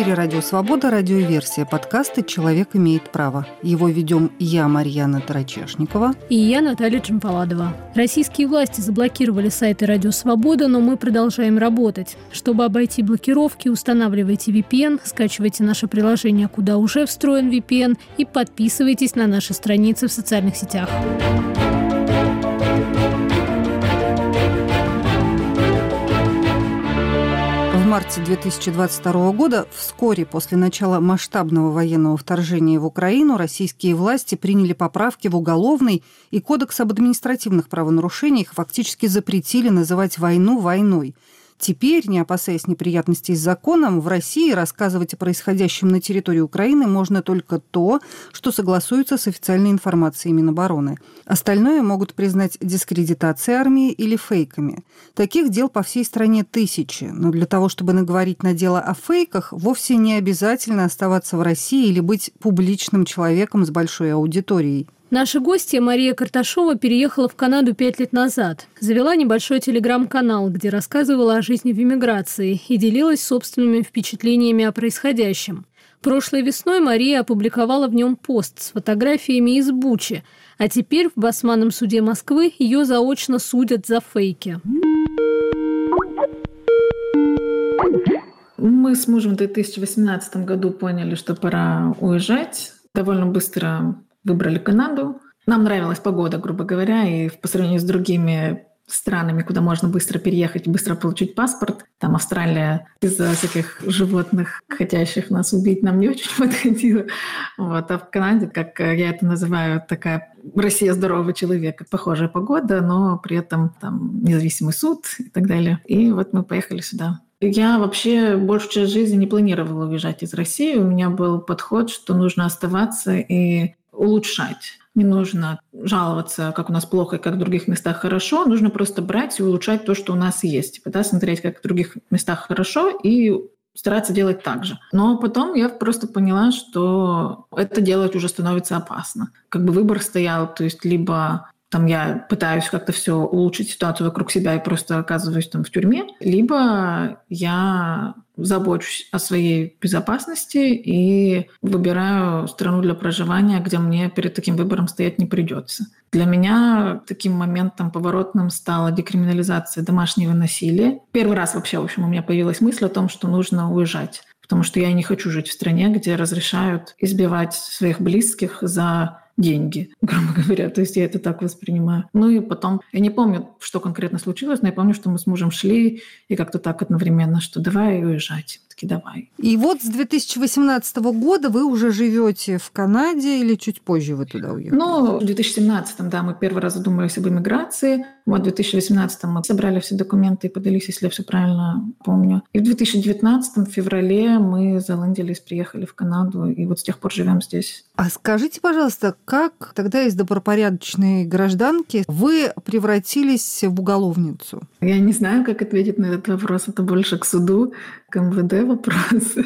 эфире «Радио Свобода», радиоверсия подкаста «Человек имеет право». Его ведем я, Марьяна Тарачешникова. И я, Наталья Джампаладова. Российские власти заблокировали сайты «Радио Свобода», но мы продолжаем работать. Чтобы обойти блокировки, устанавливайте VPN, скачивайте наше приложение, куда уже встроен VPN, и подписывайтесь на наши страницы в социальных сетях. Марте 2022 года, вскоре после начала масштабного военного вторжения в Украину, российские власти приняли поправки в уголовный и Кодекс об административных правонарушениях фактически запретили называть войну войной – Теперь, не опасаясь неприятностей с законом, в России рассказывать о происходящем на территории Украины можно только то, что согласуется с официальной информацией Минобороны. Остальное могут признать дискредитацией армии или фейками. Таких дел по всей стране тысячи, но для того, чтобы наговорить на дело о фейках, вовсе не обязательно оставаться в России или быть публичным человеком с большой аудиторией. Наша гостья Мария Карташова переехала в Канаду пять лет назад. Завела небольшой телеграм-канал, где рассказывала о жизни в эмиграции и делилась собственными впечатлениями о происходящем. Прошлой весной Мария опубликовала в нем пост с фотографиями из Бучи, а теперь в Басманном суде Москвы ее заочно судят за фейки. Мы с мужем в 2018 году поняли, что пора уезжать. Довольно быстро выбрали Канаду. Нам нравилась погода, грубо говоря, и по сравнению с другими странами, куда можно быстро переехать, быстро получить паспорт. Там Австралия из-за всяких животных, хотящих нас убить, нам не очень подходила. Вот. А в Канаде, как я это называю, такая Россия здорового человека. Похожая погода, но при этом там независимый суд и так далее. И вот мы поехали сюда. Я вообще большую часть жизни не планировала уезжать из России. У меня был подход, что нужно оставаться и улучшать. Не нужно жаловаться, как у нас плохо и как в других местах хорошо. Нужно просто брать и улучшать то, что у нас есть. Типа, да, смотреть, как в других местах хорошо, и стараться делать так же. Но потом я просто поняла, что это делать уже становится опасно. Как бы выбор стоял, то есть либо там я пытаюсь как-то все улучшить ситуацию вокруг себя и просто оказываюсь там в тюрьме, либо я забочусь о своей безопасности и выбираю страну для проживания, где мне перед таким выбором стоять не придется. Для меня таким моментом поворотным стала декриминализация домашнего насилия. Первый раз вообще, в общем, у меня появилась мысль о том, что нужно уезжать потому что я не хочу жить в стране, где разрешают избивать своих близких за деньги, грубо говоря. То есть я это так воспринимаю. Ну и потом, я не помню, что конкретно случилось, но я помню, что мы с мужем шли и как-то так одновременно, что давай уезжать таки давай. И вот с 2018 года вы уже живете в Канаде или чуть позже вы туда уехали? Ну, в 2017, да, мы первый раз задумались об иммиграции. Вот в 2018 мы собрали все документы и подались, если я все правильно помню. И в 2019 в феврале мы заландились, приехали в Канаду, и вот с тех пор живем здесь. А скажите, пожалуйста, как тогда из добропорядочной гражданки вы превратились в уголовницу? Я не знаю, как ответить на этот вопрос. Это больше к суду, к МВД вопрос.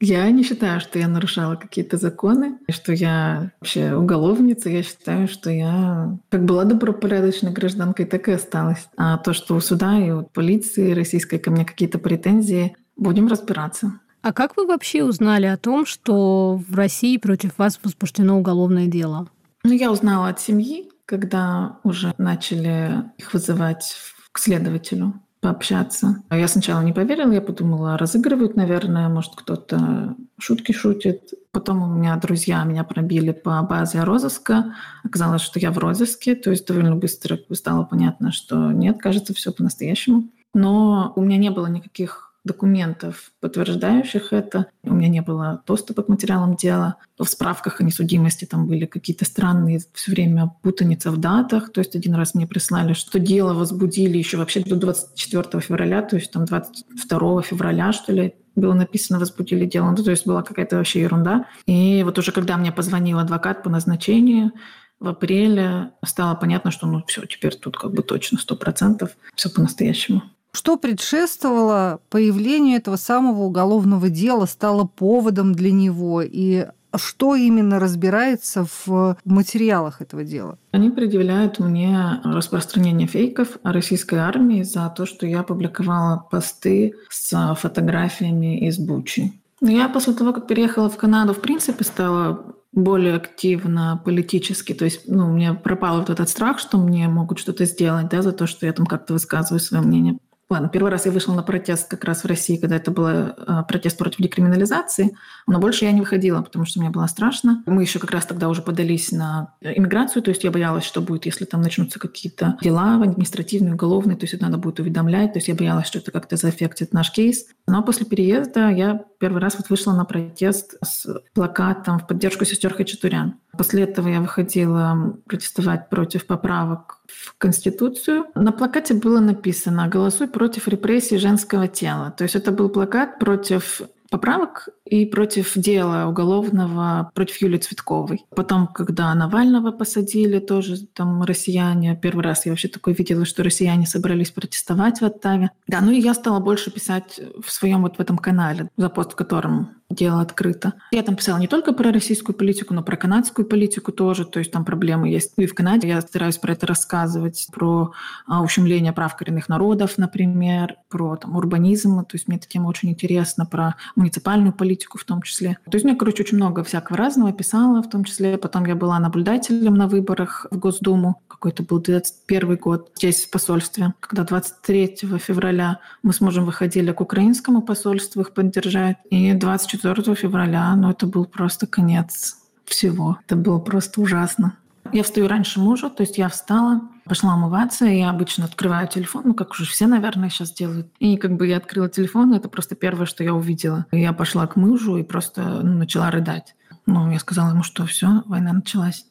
Я не считаю, что я нарушала какие-то законы, что я вообще уголовница. Я считаю, что я как была добропорядочной гражданкой, так и осталась. А то, что у суда и у полиции российской ко мне какие-то претензии, будем разбираться. А как вы вообще узнали о том, что в России против вас возбуждено уголовное дело? Ну, я узнала от семьи, когда уже начали их вызывать к следователю пообщаться. Я сначала не поверила, я подумала, разыгрывают, наверное, может, кто-то шутки шутит. Потом у меня друзья меня пробили по базе розыска. Оказалось, что я в розыске, то есть довольно быстро стало понятно, что нет, кажется, все по-настоящему. Но у меня не было никаких документов, подтверждающих это. У меня не было доступа к материалам дела. В справках о несудимости там были какие-то странные все время путаница в датах. То есть один раз мне прислали, что дело возбудили еще вообще до 24 февраля, то есть там 22 февраля, что ли, было написано, возбудили дело. Ну, то есть была какая-то вообще ерунда. И вот уже когда мне позвонил адвокат по назначению, в апреле стало понятно, что ну все, теперь тут как бы точно сто процентов все по-настоящему. Что предшествовало появлению этого самого уголовного дела, стало поводом для него и что именно разбирается в материалах этого дела? Они предъявляют мне распространение фейков о российской армии за то, что я публиковала посты с фотографиями из Бучи. Я после того, как переехала в Канаду, в принципе, стала более активно политически. То есть ну, у меня пропал вот этот страх, что мне могут что-то сделать да, за то, что я там как-то высказываю свое мнение. Ладно, первый раз я вышла на протест как раз в России, когда это был э, протест против декриминализации, но больше я не выходила, потому что мне было страшно. Мы еще как раз тогда уже подались на иммиграцию, то есть я боялась, что будет, если там начнутся какие-то дела административные, уголовные, то есть это надо будет уведомлять, то есть я боялась, что это как-то заэффектит наш кейс. Но после переезда я первый раз вот вышла на протест с плакатом в поддержку сестер Хачатурян. После этого я выходила протестовать против поправок в Конституцию. На плакате было написано «Голосуй против репрессий женского тела». То есть это был плакат против поправок и против дела уголовного против Юлии Цветковой. Потом, когда Навального посадили, тоже там россияне, первый раз я вообще такое видела, что россияне собрались протестовать в Оттаве. Да, ну и я стала больше писать в своем вот в этом канале, за пост в котором дело открыто. Я там писала не только про российскую политику, но про канадскую политику тоже, то есть там проблемы есть. И в Канаде я стараюсь про это рассказывать, про а, ущемление прав коренных народов, например, про там, урбанизм, то есть мне эта тема очень интересна, про муниципальную политику в том числе. То есть мне, короче, очень много всякого разного писала, в том числе. Потом я была наблюдателем на выборах в Госдуму, какой-то был 21 год здесь в посольстве, когда 23 февраля мы с мужем выходили к украинскому посольству их поддержать, и 24 4 февраля, ну это был просто конец всего. Это было просто ужасно. Я встаю раньше мужа, то есть я встала, пошла умываться, и я обычно открываю телефон, ну, как уже все, наверное, сейчас делают. И как бы я открыла телефон, это просто первое, что я увидела. И я пошла к мужу и просто ну, начала рыдать. Ну, я сказала ему, что все, война началась.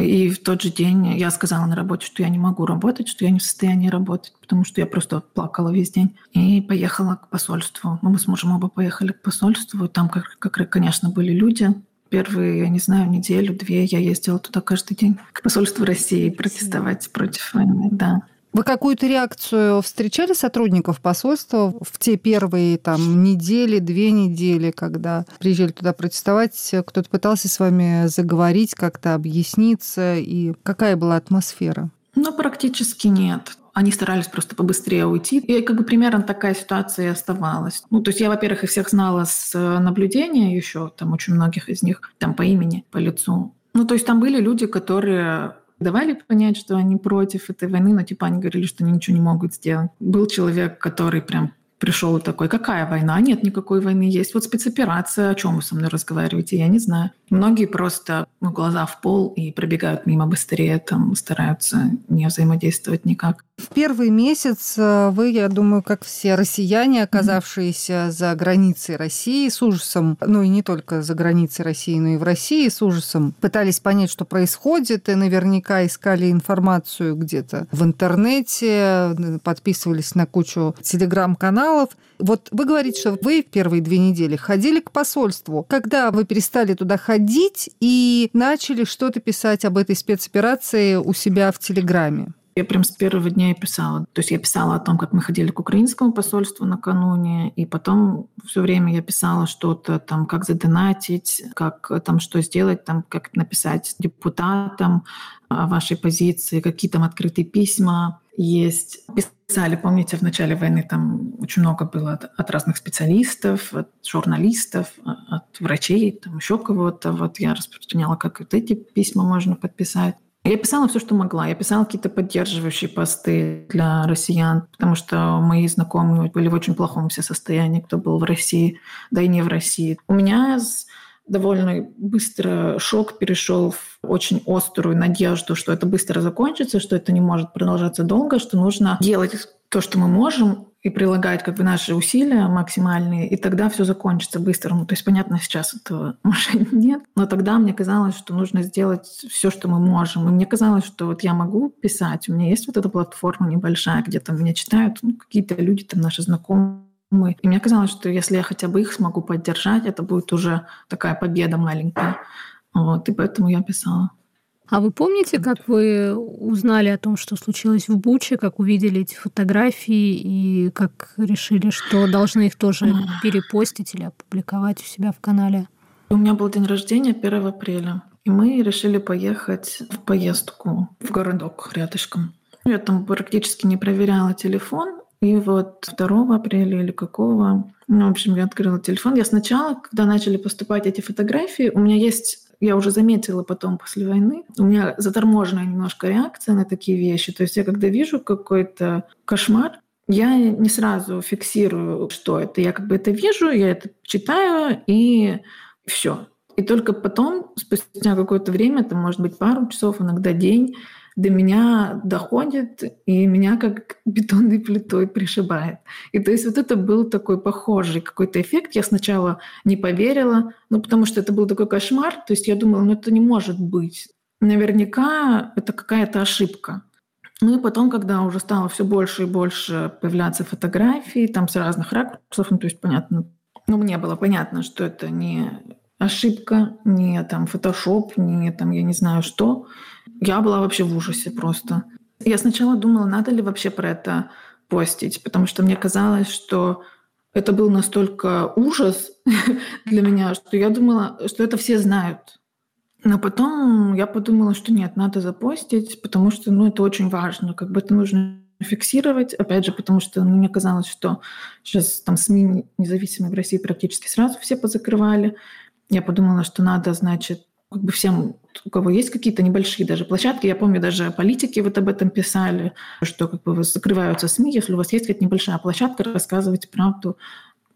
И в тот же день я сказала на работе, что я не могу работать, что я не в состоянии работать, потому что я просто плакала весь день. И поехала к посольству. Мы с мужем оба поехали к посольству. Там, как, как конечно, были люди. Первые, я не знаю, неделю-две я ездила туда каждый день к посольству России протестовать против войны, да. Вы какую-то реакцию встречали сотрудников посольства в те первые там недели, две недели, когда приезжали туда протестовать? Кто-то пытался с вами заговорить, как-то объясниться? И какая была атмосфера? Ну, практически нет. Они старались просто побыстрее уйти. И как бы примерно такая ситуация и оставалась. Ну, то есть я, во-первых, их всех знала с наблюдения еще, там очень многих из них, там по имени, по лицу. Ну, то есть там были люди, которые давали понять, что они против этой войны, но типа они говорили, что они ничего не могут сделать. Был человек, который прям пришел такой, какая война? Нет никакой войны, есть вот спецоперация, о чем вы со мной разговариваете, я не знаю. Многие просто ну, глаза в пол и пробегают мимо быстрее, там стараются не взаимодействовать никак. В первый месяц э, вы, я думаю, как все россияне, оказавшиеся за границей России, с ужасом, ну и не только за границей России, но и в России с ужасом, пытались понять, что происходит, и наверняка искали информацию где-то в интернете, подписывались на кучу телеграм-каналов. Вот вы говорите, что вы в первые две недели ходили к посольству. Когда вы перестали туда ходить и начали что-то писать об этой спецоперации у себя в Телеграме? Я прям с первого дня и писала. То есть я писала о том, как мы ходили к украинскому посольству накануне, и потом все время я писала что-то там, как задонатить, как там что сделать, там, как написать депутатам о вашей позиции, какие там открытые письма есть. Писали, помните, в начале войны там очень много было от, от разных специалистов, от журналистов, от врачей, там еще кого-то. Вот я распространяла, как вот эти письма можно подписать. Я писала все, что могла. Я писала какие-то поддерживающие посты для россиян, потому что мои знакомые были в очень плохом все состоянии, кто был в России, да и не в России. У меня довольно быстро шок перешел в очень острую надежду, что это быстро закончится, что это не может продолжаться долго, что нужно делать то, что мы можем, и прилагать как бы наши усилия максимальные, и тогда все закончится быстро. Ну, то есть, понятно, сейчас этого уже нет, но тогда мне казалось, что нужно сделать все, что мы можем. И мне казалось, что вот я могу писать, у меня есть вот эта платформа небольшая, где там меня читают ну, какие-то люди, там наши знакомые, и мне казалось, что если я хотя бы их смогу поддержать, это будет уже такая победа маленькая. Вот, и поэтому я писала. А вы помните, как вы узнали о том, что случилось в Буче, как увидели эти фотографии и как решили, что должны их тоже перепостить или опубликовать у себя в канале? У меня был день рождения 1 апреля, и мы решили поехать в поездку в городок рядышком. Я там практически не проверяла телефон, И вот 2 апреля или какого, ну, в общем, я открыла телефон. Я сначала, когда начали поступать эти фотографии, у меня есть я уже заметила потом после войны, у меня заторможенная немножко реакция на такие вещи. То есть я когда вижу какой-то кошмар, я не сразу фиксирую, что это. Я как бы это вижу, я это читаю, и все. И только потом, спустя какое-то время, это может быть пару часов, иногда день, до меня доходит, и меня как бетонной плитой пришибает. И то есть вот это был такой похожий какой-то эффект. Я сначала не поверила, ну потому что это был такой кошмар. То есть я думала, ну это не может быть. Наверняка это какая-то ошибка. Ну и потом, когда уже стало все больше и больше появляться фотографий, там с разных ракурсов, ну то есть понятно, ну мне было понятно, что это не ошибка, не там фотошоп, не там я не знаю что. Я была вообще в ужасе просто. Я сначала думала, надо ли вообще про это постить, потому что мне казалось, что это был настолько ужас для меня, что я думала, что это все знают. Но потом я подумала, что нет, надо запостить, потому что ну, это очень важно. Как бы это нужно фиксировать, опять же, потому что мне казалось, что сейчас там СМИ независимые в России практически сразу все позакрывали. Я подумала, что надо, значит, как бы всем, у кого есть какие-то небольшие даже площадки, я помню, даже политики вот об этом писали, что как бы закрываются СМИ, если у вас есть какая-то небольшая площадка, рассказывайте правду.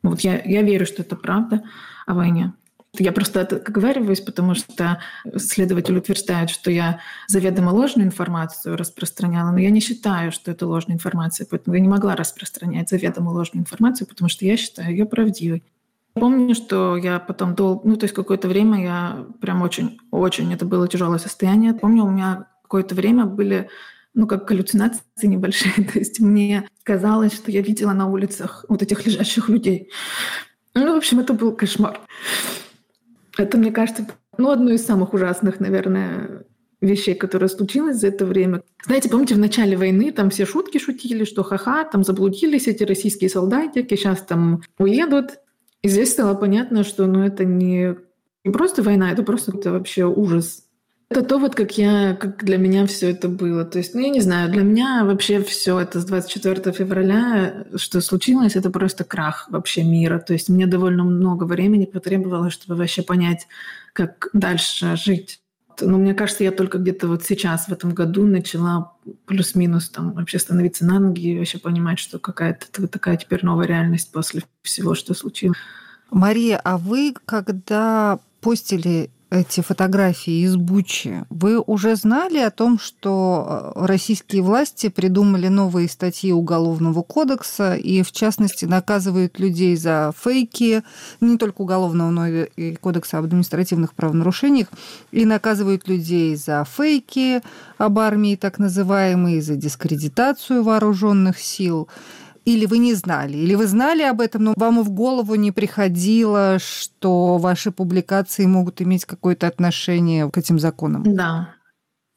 Вот я, я верю, что это правда о войне. Я просто оговариваюсь, потому что следователь утверждает, что я заведомо ложную информацию распространяла, но я не считаю, что это ложная информация, поэтому я не могла распространять заведомо ложную информацию, потому что я считаю ее правдивой. Помню, что я потом долго, ну, то есть какое-то время я прям очень, очень, это было тяжелое состояние. Помню, у меня какое-то время были ну, как галлюцинации небольшие. То есть мне казалось, что я видела на улицах вот этих лежащих людей. Ну, в общем, это был кошмар. Это, мне кажется, ну, одно из самых ужасных, наверное, вещей, которые случилось за это время. Знаете, помните, в начале войны там все шутки шутили, что ха-ха, там заблудились эти российские солдатики, сейчас там уедут. И здесь стало понятно, что ну, это не, не просто война, это просто это вообще ужас. Это то, вот как я, как для меня все это было. То есть, ну, я не знаю, для меня вообще все это с 24 февраля, что случилось, это просто крах вообще мира. То есть мне довольно много времени потребовалось, чтобы вообще понять, как дальше жить. Но мне кажется, я только где-то вот сейчас, в этом году, начала плюс-минус там вообще становиться на ноги и вообще понимать, что какая-то такая теперь новая реальность после всего, что случилось. Мария, а вы, когда постили эти фотографии из Бучи, вы уже знали о том, что э, российские власти придумали новые статьи Уголовного кодекса и, в частности, наказывают людей за фейки, не только Уголовного, но и Кодекса об административных правонарушениях, и наказывают людей за фейки об армии, так называемые, за дискредитацию вооруженных сил. Или вы не знали? Или вы знали об этом, но вам в голову не приходило, что ваши публикации могут иметь какое-то отношение к этим законам? Да,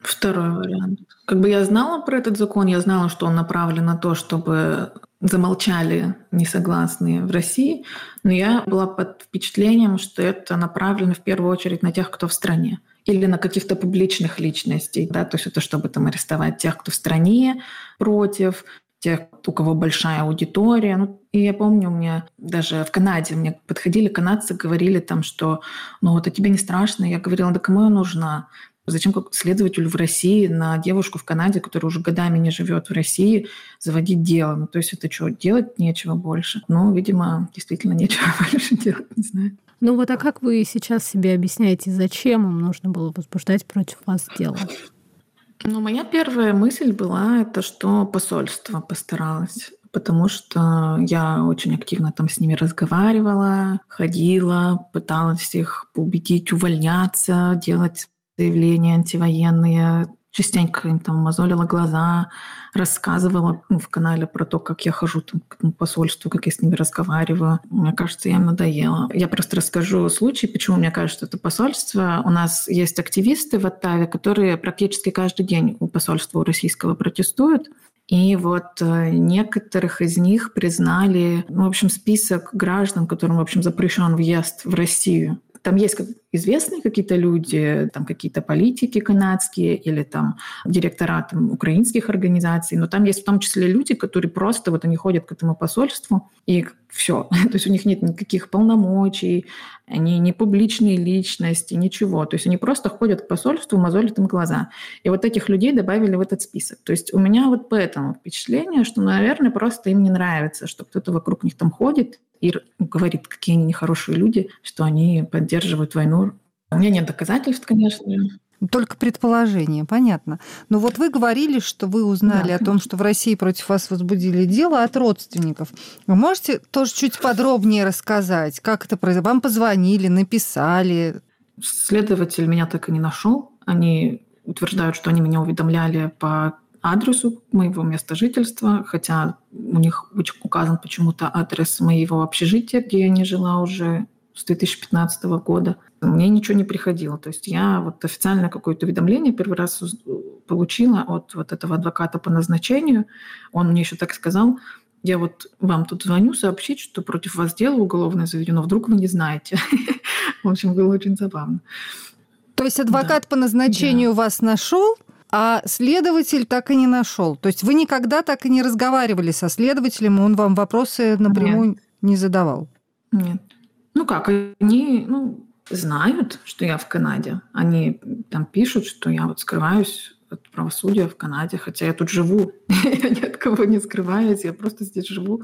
Второй вариант. Как бы я знала про этот закон, я знала, что он направлен на то, чтобы замолчали несогласные в России, но я была под впечатлением, что это направлено в первую очередь на тех, кто в стране или на каких-то публичных личностей, да, то есть это чтобы там арестовать тех, кто в стране против, тех, у кого большая аудитория. Ну, и я помню, меня даже в Канаде мне подходили канадцы, говорили там, что ну вот, а тебе не страшно? Я говорила, да кому я нужна? Зачем как следователю в России на девушку в Канаде, которая уже годами не живет в России, заводить дело? Ну, то есть это что, делать нечего больше? Ну, видимо, действительно нечего больше делать, не знаю. Ну вот а как вы сейчас себе объясняете, зачем им нужно было возбуждать против вас дело? Ну, моя первая мысль была, это что посольство постаралось потому что я очень активно там с ними разговаривала, ходила, пыталась их убедить увольняться, делать заявления антивоенные, частенько им там мозолила глаза, рассказывала ну, в канале про то, как я хожу там, к посольству, как я с ними разговариваю. Мне кажется, я им надоела. Я просто расскажу случай, почему мне кажется, что это посольство. У нас есть активисты в Оттаве, которые практически каждый день у посольства у российского протестуют. И вот э, некоторых из них признали, ну, в общем, список граждан, которым, в общем, запрещен въезд в Россию Там есть известные какие-то люди, там какие-то политики канадские или там директора там, украинских организаций, но там есть в том числе люди, которые просто вот они ходят к этому посольству и все. То есть у них нет никаких полномочий, они не публичные личности, ничего. То есть они просто ходят к посольству, мозолят им глаза. И вот этих людей добавили в этот список. То есть у меня вот поэтому впечатление, что, наверное, просто им не нравится, что кто-то вокруг них там ходит и говорит, какие они нехорошие люди, что они поддерживают войну. У меня нет доказательств, конечно. Только предположение, понятно. Но вот вы говорили, что вы узнали да. о том, что в России против вас возбудили дело от родственников. Вы можете тоже чуть подробнее рассказать, как это произошло? Вам позвонили, написали? Следователь меня так и не нашел. Они утверждают, что они меня уведомляли по адресу моего места жительства, хотя у них указан почему-то адрес моего общежития, где я не жила уже с 2015 года. Мне ничего не приходило. То есть я вот официально какое-то уведомление первый раз получила от вот этого адвоката по назначению. Он мне еще так сказал, я вот вам тут звоню сообщить, что против вас дело уголовное заведено, вдруг вы не знаете. В общем, было очень забавно. То есть адвокат да. по назначению да. вас нашел, а следователь так и не нашел. То есть вы никогда так и не разговаривали со следователем, он вам вопросы напрямую Нет. не задавал? Нет. Ну как, они ну, знают, что я в Канаде. Они там пишут, что я вот скрываюсь от правосудия в Канаде, хотя я тут живу. я ни от кого не скрываюсь, я просто здесь живу.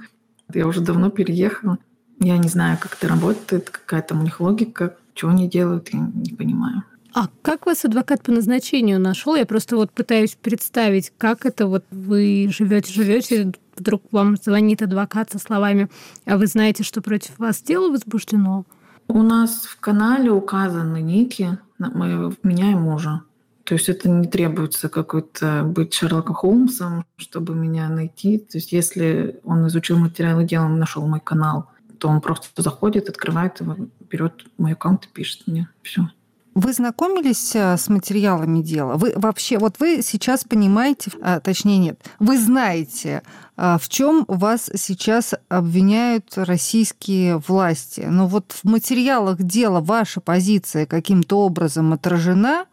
Я уже давно переехала. Я не знаю, как это работает, какая там у них логика, что они делают, я не понимаю. А как вас адвокат по назначению нашел? Я просто вот пытаюсь представить, как это вот вы живете, живете, вдруг вам звонит адвокат со словами, а вы знаете, что против вас дело возбуждено? У нас в канале указаны ники меня и мужа. То есть это не требуется какой-то быть Шерлоком Холмсом, чтобы меня найти. То есть если он изучил материалы дела, нашел мой канал, то он просто заходит, открывает его, берет мой аккаунт и пишет мне. Все. Вы знакомились э, с материалами дела? Вы вообще, вот вы сейчас понимаете, а, точнее нет, вы знаете, а, в чем вас сейчас обвиняют российские власти. Но вот в материалах дела ваша позиция каким-то образом отражена?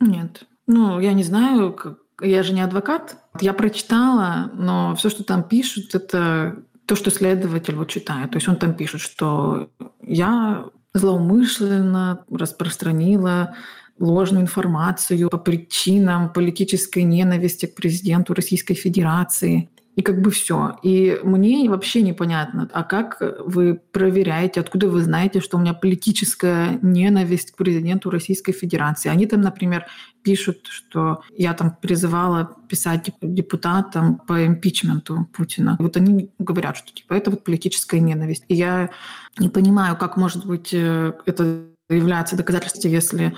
Нет. Ну, я не знаю, я же не адвокат. Я прочитала, но все, что там пишут, это то, что следователь вот читает. То есть он там пишет, что я злоумышленно распространила ложную информацию по причинам политической ненависти к президенту Российской Федерации. И как бы все. И мне вообще непонятно, а как вы проверяете, откуда вы знаете, что у меня политическая ненависть к президенту Российской Федерации. Они там, например, пишут, что я там призывала писать депутатам по импичменту Путина. Вот они говорят, что типа это вот политическая ненависть. И я не понимаю, как может быть э, это является доказательством, если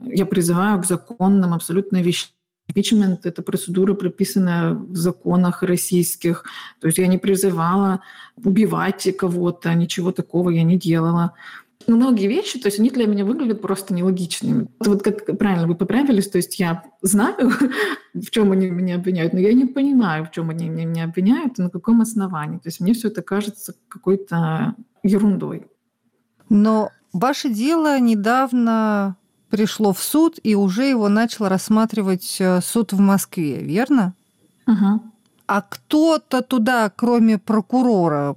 я призываю к законным абсолютно вещам Импичмент – это процедура, прописанная в законах российских. То есть я не призывала убивать кого-то, ничего такого я не делала. Многие вещи, то есть они для меня выглядят просто нелогичными. Вот как правильно вы поправились, то есть я знаю, в чем они меня обвиняют, но я не понимаю, в чем они меня обвиняют и на каком основании. То есть мне все это кажется какой-то ерундой. Но ваше дело недавно пришло в суд, и уже его начал рассматривать э, суд в Москве, верно? Угу. А кто-то туда, кроме прокурора,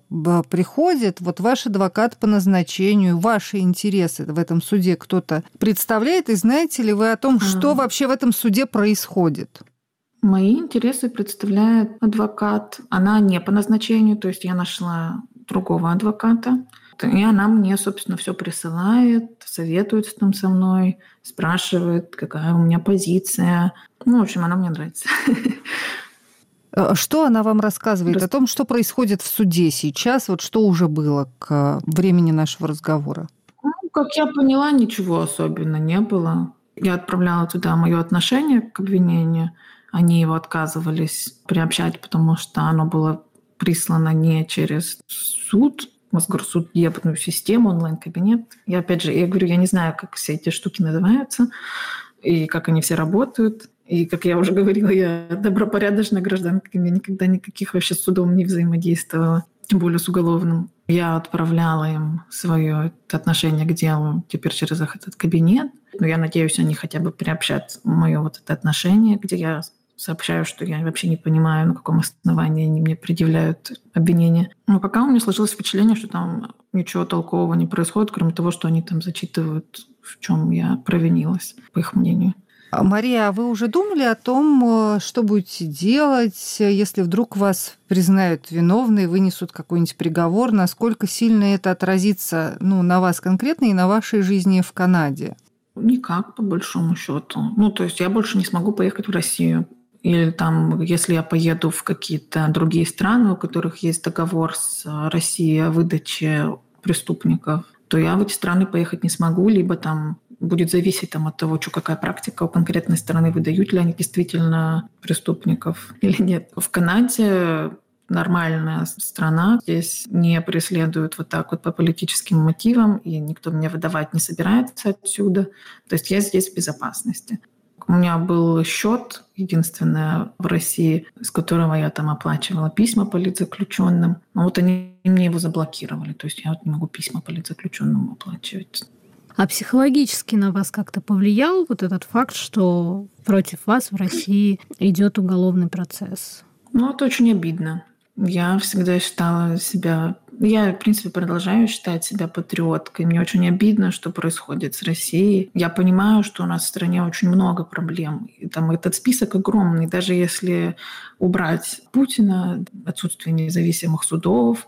приходит, вот ваш адвокат по назначению, ваши интересы в этом суде кто-то представляет, и знаете ли вы о том, что вообще в этом суде происходит? Мои интересы представляет адвокат. Она не по назначению, то есть я нашла другого адвоката. И она мне, собственно, все присылает, советуется там со мной, спрашивает, какая у меня позиция. Ну, в общем, она мне нравится. Э, что она вам рассказывает Рас... о том, что происходит в суде сейчас, вот что уже было к времени нашего разговора? Ну, как я поняла, ничего особенно не было. Я отправляла туда мое отношение к обвинению. Они его отказывались приобщать, потому что оно было прислано не через суд, Мосгорсудебную систему, онлайн-кабинет. Я опять же, я говорю, я не знаю, как все эти штуки называются и как они все работают. И, как я уже говорила, я добропорядочная гражданка, я никогда никаких вообще судом не взаимодействовала, тем более с уголовным. Я отправляла им свое отношение к делу теперь через этот кабинет. Но я надеюсь, они хотя бы приобщат мое вот это отношение, где я сообщаю, что я вообще не понимаю, на каком основании они мне предъявляют обвинения. Но пока у меня сложилось впечатление, что там ничего толкового не происходит, кроме того, что они там зачитывают, в чем я провинилась, по их мнению. А, Мария, а вы уже думали о том, э, что будете делать, если вдруг вас признают виновной, вынесут какой-нибудь приговор, насколько сильно это отразится ну, на вас конкретно и на вашей жизни в Канаде? Никак, по большому счету. Ну, то есть я больше не смогу поехать в Россию. Или там, если я поеду в какие-то другие страны, у которых есть договор с Россией о выдаче преступников, то я в эти страны поехать не смогу, либо там будет зависеть там, от того, что какая практика у конкретной страны, выдают ли они действительно преступников или нет. В Канаде нормальная страна. Здесь не преследуют вот так вот по политическим мотивам, и никто меня выдавать не собирается отсюда. То есть я здесь в безопасности. У меня был счет, единственное, в России, с которого я там оплачивала письма политзаключенным. Но вот они мне его заблокировали. То есть я вот не могу письма политзаключенным оплачивать. А психологически на вас как-то повлиял вот этот факт, что против вас в России идет уголовный процесс? Ну, это очень обидно. Я всегда считала себя... Я, в принципе, продолжаю считать себя патриоткой. Мне очень обидно, что происходит с Россией. Я понимаю, что у нас в стране очень много проблем. И там этот список огромный. Даже если убрать Путина, отсутствие независимых судов,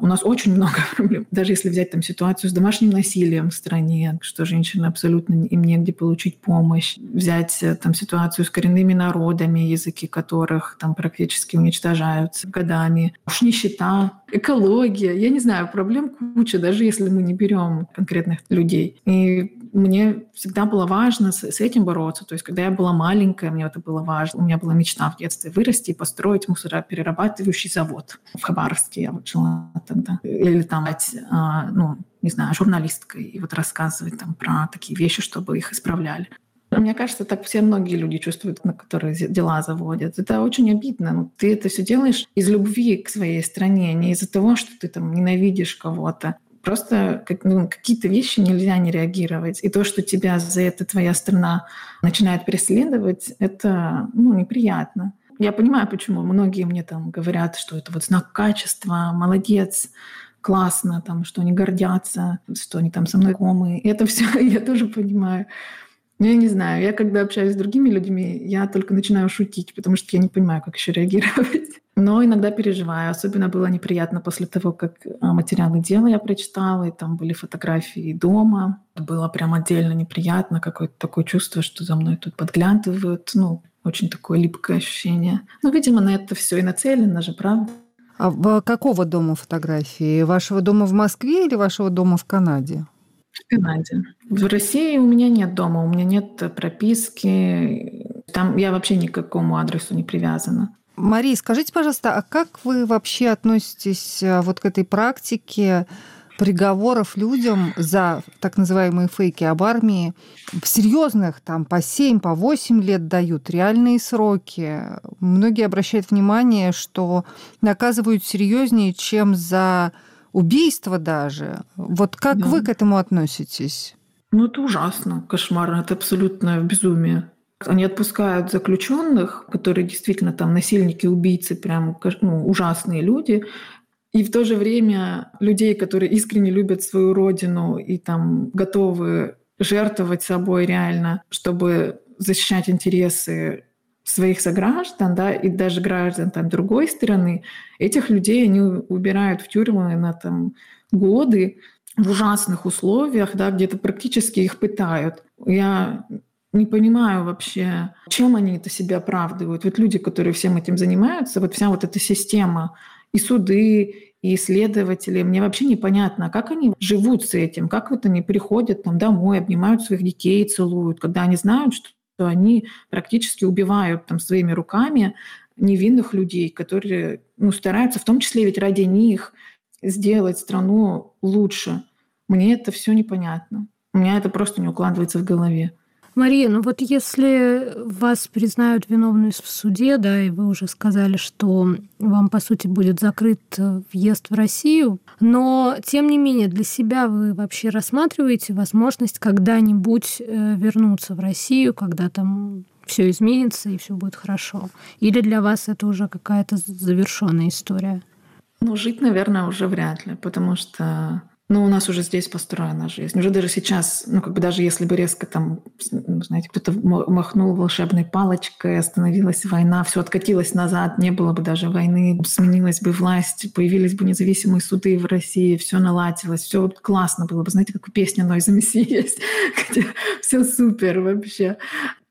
у нас очень много проблем. Даже если взять там ситуацию с домашним насилием в стране, что женщины абсолютно им негде получить помощь. Взять э, там ситуацию с коренными народами, языки которых там практически уничтожаются годами. Уж нищета, экология. Я не знаю, проблем куча, даже если мы не берем конкретных людей. И мне всегда было важно с, с этим бороться. То есть, когда я была маленькая, мне это было важно. У меня была мечта в детстве вырасти и построить мусороперерабатывающий завод в Хабаровске. Я вот жила тогда. Или там, а, ну, не знаю, журналисткой и вот рассказывать там про такие вещи, чтобы их исправляли. Мне кажется, так все многие люди чувствуют, на которые дела заводят. Это очень обидно. Ну, ты это все делаешь из любви к своей стране, не из-за того, что ты там ненавидишь кого-то. Просто ну, какие-то вещи нельзя не реагировать. И то, что тебя за это твоя страна начинает преследовать, это ну, неприятно. Я понимаю, почему многие мне там говорят, что это вот знак качества, молодец, классно, там, что они гордятся, что они там со мной знакомы. И это все я тоже понимаю. Я не знаю, я когда общаюсь с другими людьми, я только начинаю шутить, потому что я не понимаю, как еще реагировать. Но иногда переживаю. Особенно было неприятно после того, как а, материалы дела я прочитала, и там были фотографии дома. Было прям отдельно неприятно, какое-то такое чувство, что за мной тут подглядывают. Ну, очень такое липкое ощущение. Ну, видимо, на это все и нацелено же, правда? А какого дома фотографии? Вашего дома в Москве или вашего дома в Канаде? В Канаде. В России у меня нет дома, у меня нет прописки. Там я вообще ни к какому адресу не привязана. Мария, скажите, пожалуйста, а как вы вообще относитесь э, вот к этой практике приговоров людям за так называемые фейки об армии в серьезных, там по 7, по 8 лет дают реальные сроки. Многие обращают внимание, что наказывают серьезнее, чем за убийство даже. Вот как да. вы к этому относитесь? Ну, это ужасно, кошмарно, это абсолютное безумие. Они отпускают заключенных, которые действительно там насильники, убийцы, прям ну, ужасные люди, и в то же время людей, которые искренне любят свою родину и там готовы жертвовать собой реально, чтобы защищать интересы своих сограждан, да, и даже граждан там другой страны, этих людей они убирают в тюрьмы на там годы в ужасных условиях, да, где-то практически их пытают. Я не понимаю вообще, чем они это себя оправдывают. Вот люди, которые всем этим занимаются, вот вся вот эта система и суды, и исследователи, мне вообще непонятно, как они живут с этим, как вот они приходят там домой, обнимают своих детей, целуют, когда они знают, что они практически убивают там своими руками невинных людей, которые ну, стараются, в том числе ведь ради них, сделать страну лучше. Мне это все непонятно. У меня это просто не укладывается в голове. Мария, ну вот если вас признают виновной в суде, да, и вы уже сказали, что вам, по сути, будет закрыт э, въезд в Россию, но, тем не менее, для себя вы вообще рассматриваете возможность когда-нибудь э, вернуться в Россию, когда там все изменится и все будет хорошо? Или для вас это уже какая-то завершенная история? Ну, жить, наверное, уже вряд ли, потому что ну, у нас уже здесь построена жизнь. Уже даже сейчас, ну, как бы даже если бы резко там, ну, знаете, кто-то махнул волшебной палочкой, остановилась война, все откатилось назад, не было бы даже войны, сменилась бы власть, появились бы независимые суды в России, все наладилось, все классно было бы. Знаете, как у песни Noise MC есть, где все супер вообще.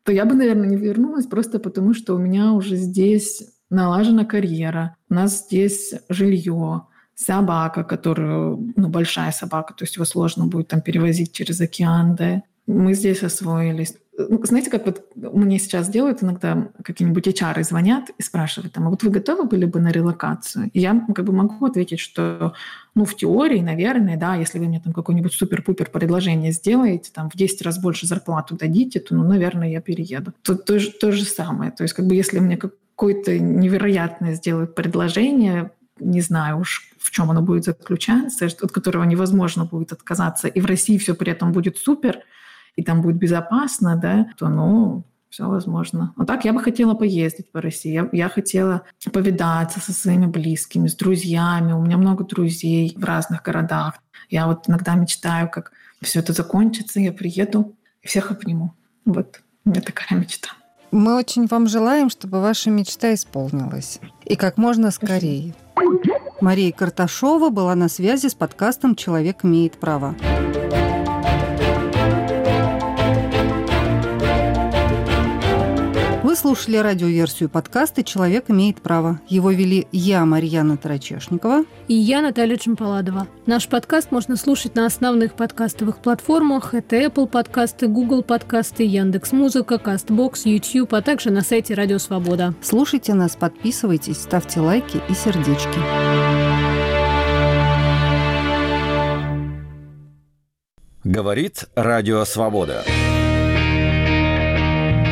То я бы, наверное, не вернулась просто потому, что у меня уже здесь налажена карьера, у нас здесь жилье, собака, которую, ну, большая собака, то есть его сложно будет там перевозить через океан, да. Мы здесь освоились. Ну, знаете, как вот мне сейчас делают иногда какие-нибудь HR звонят и спрашивают, там, а вот вы готовы были бы на релокацию? И я как бы могу ответить, что ну, в теории, наверное, да, если вы мне там какое-нибудь супер-пупер предложение сделаете, там, в 10 раз больше зарплату дадите, то, ну, наверное, я перееду. То, то, то же самое. То есть, как бы, если мне какое-то невероятное сделают предложение, не знаю уж, в чем оно будет заключаться, от которого невозможно будет отказаться, и в России все при этом будет супер, и там будет безопасно, да, то, ну, все возможно. Но так я бы хотела поездить по России. Я, я хотела повидаться со своими близкими, с друзьями. У меня много друзей в разных городах. Я вот иногда мечтаю, как все это закончится, я приеду и всех обниму. Вот у меня такая мечта. Мы очень вам желаем, чтобы ваша мечта исполнилась. И как можно скорее. Мария Карташова была на связи с подкастом «Человек имеет право». Слушали радиоверсию подкаста «Человек имеет право». Его вели я, Марьяна Тарачешникова. И я, Наталья Чемпаладова. Наш подкаст можно слушать на основных подкастовых платформах. Это Apple подкасты, Google подкасты, Яндекс Музыка, Castbox, YouTube, а также на сайте Радио Свобода. Слушайте нас, подписывайтесь, ставьте лайки и сердечки. Говорит Радио Свобода.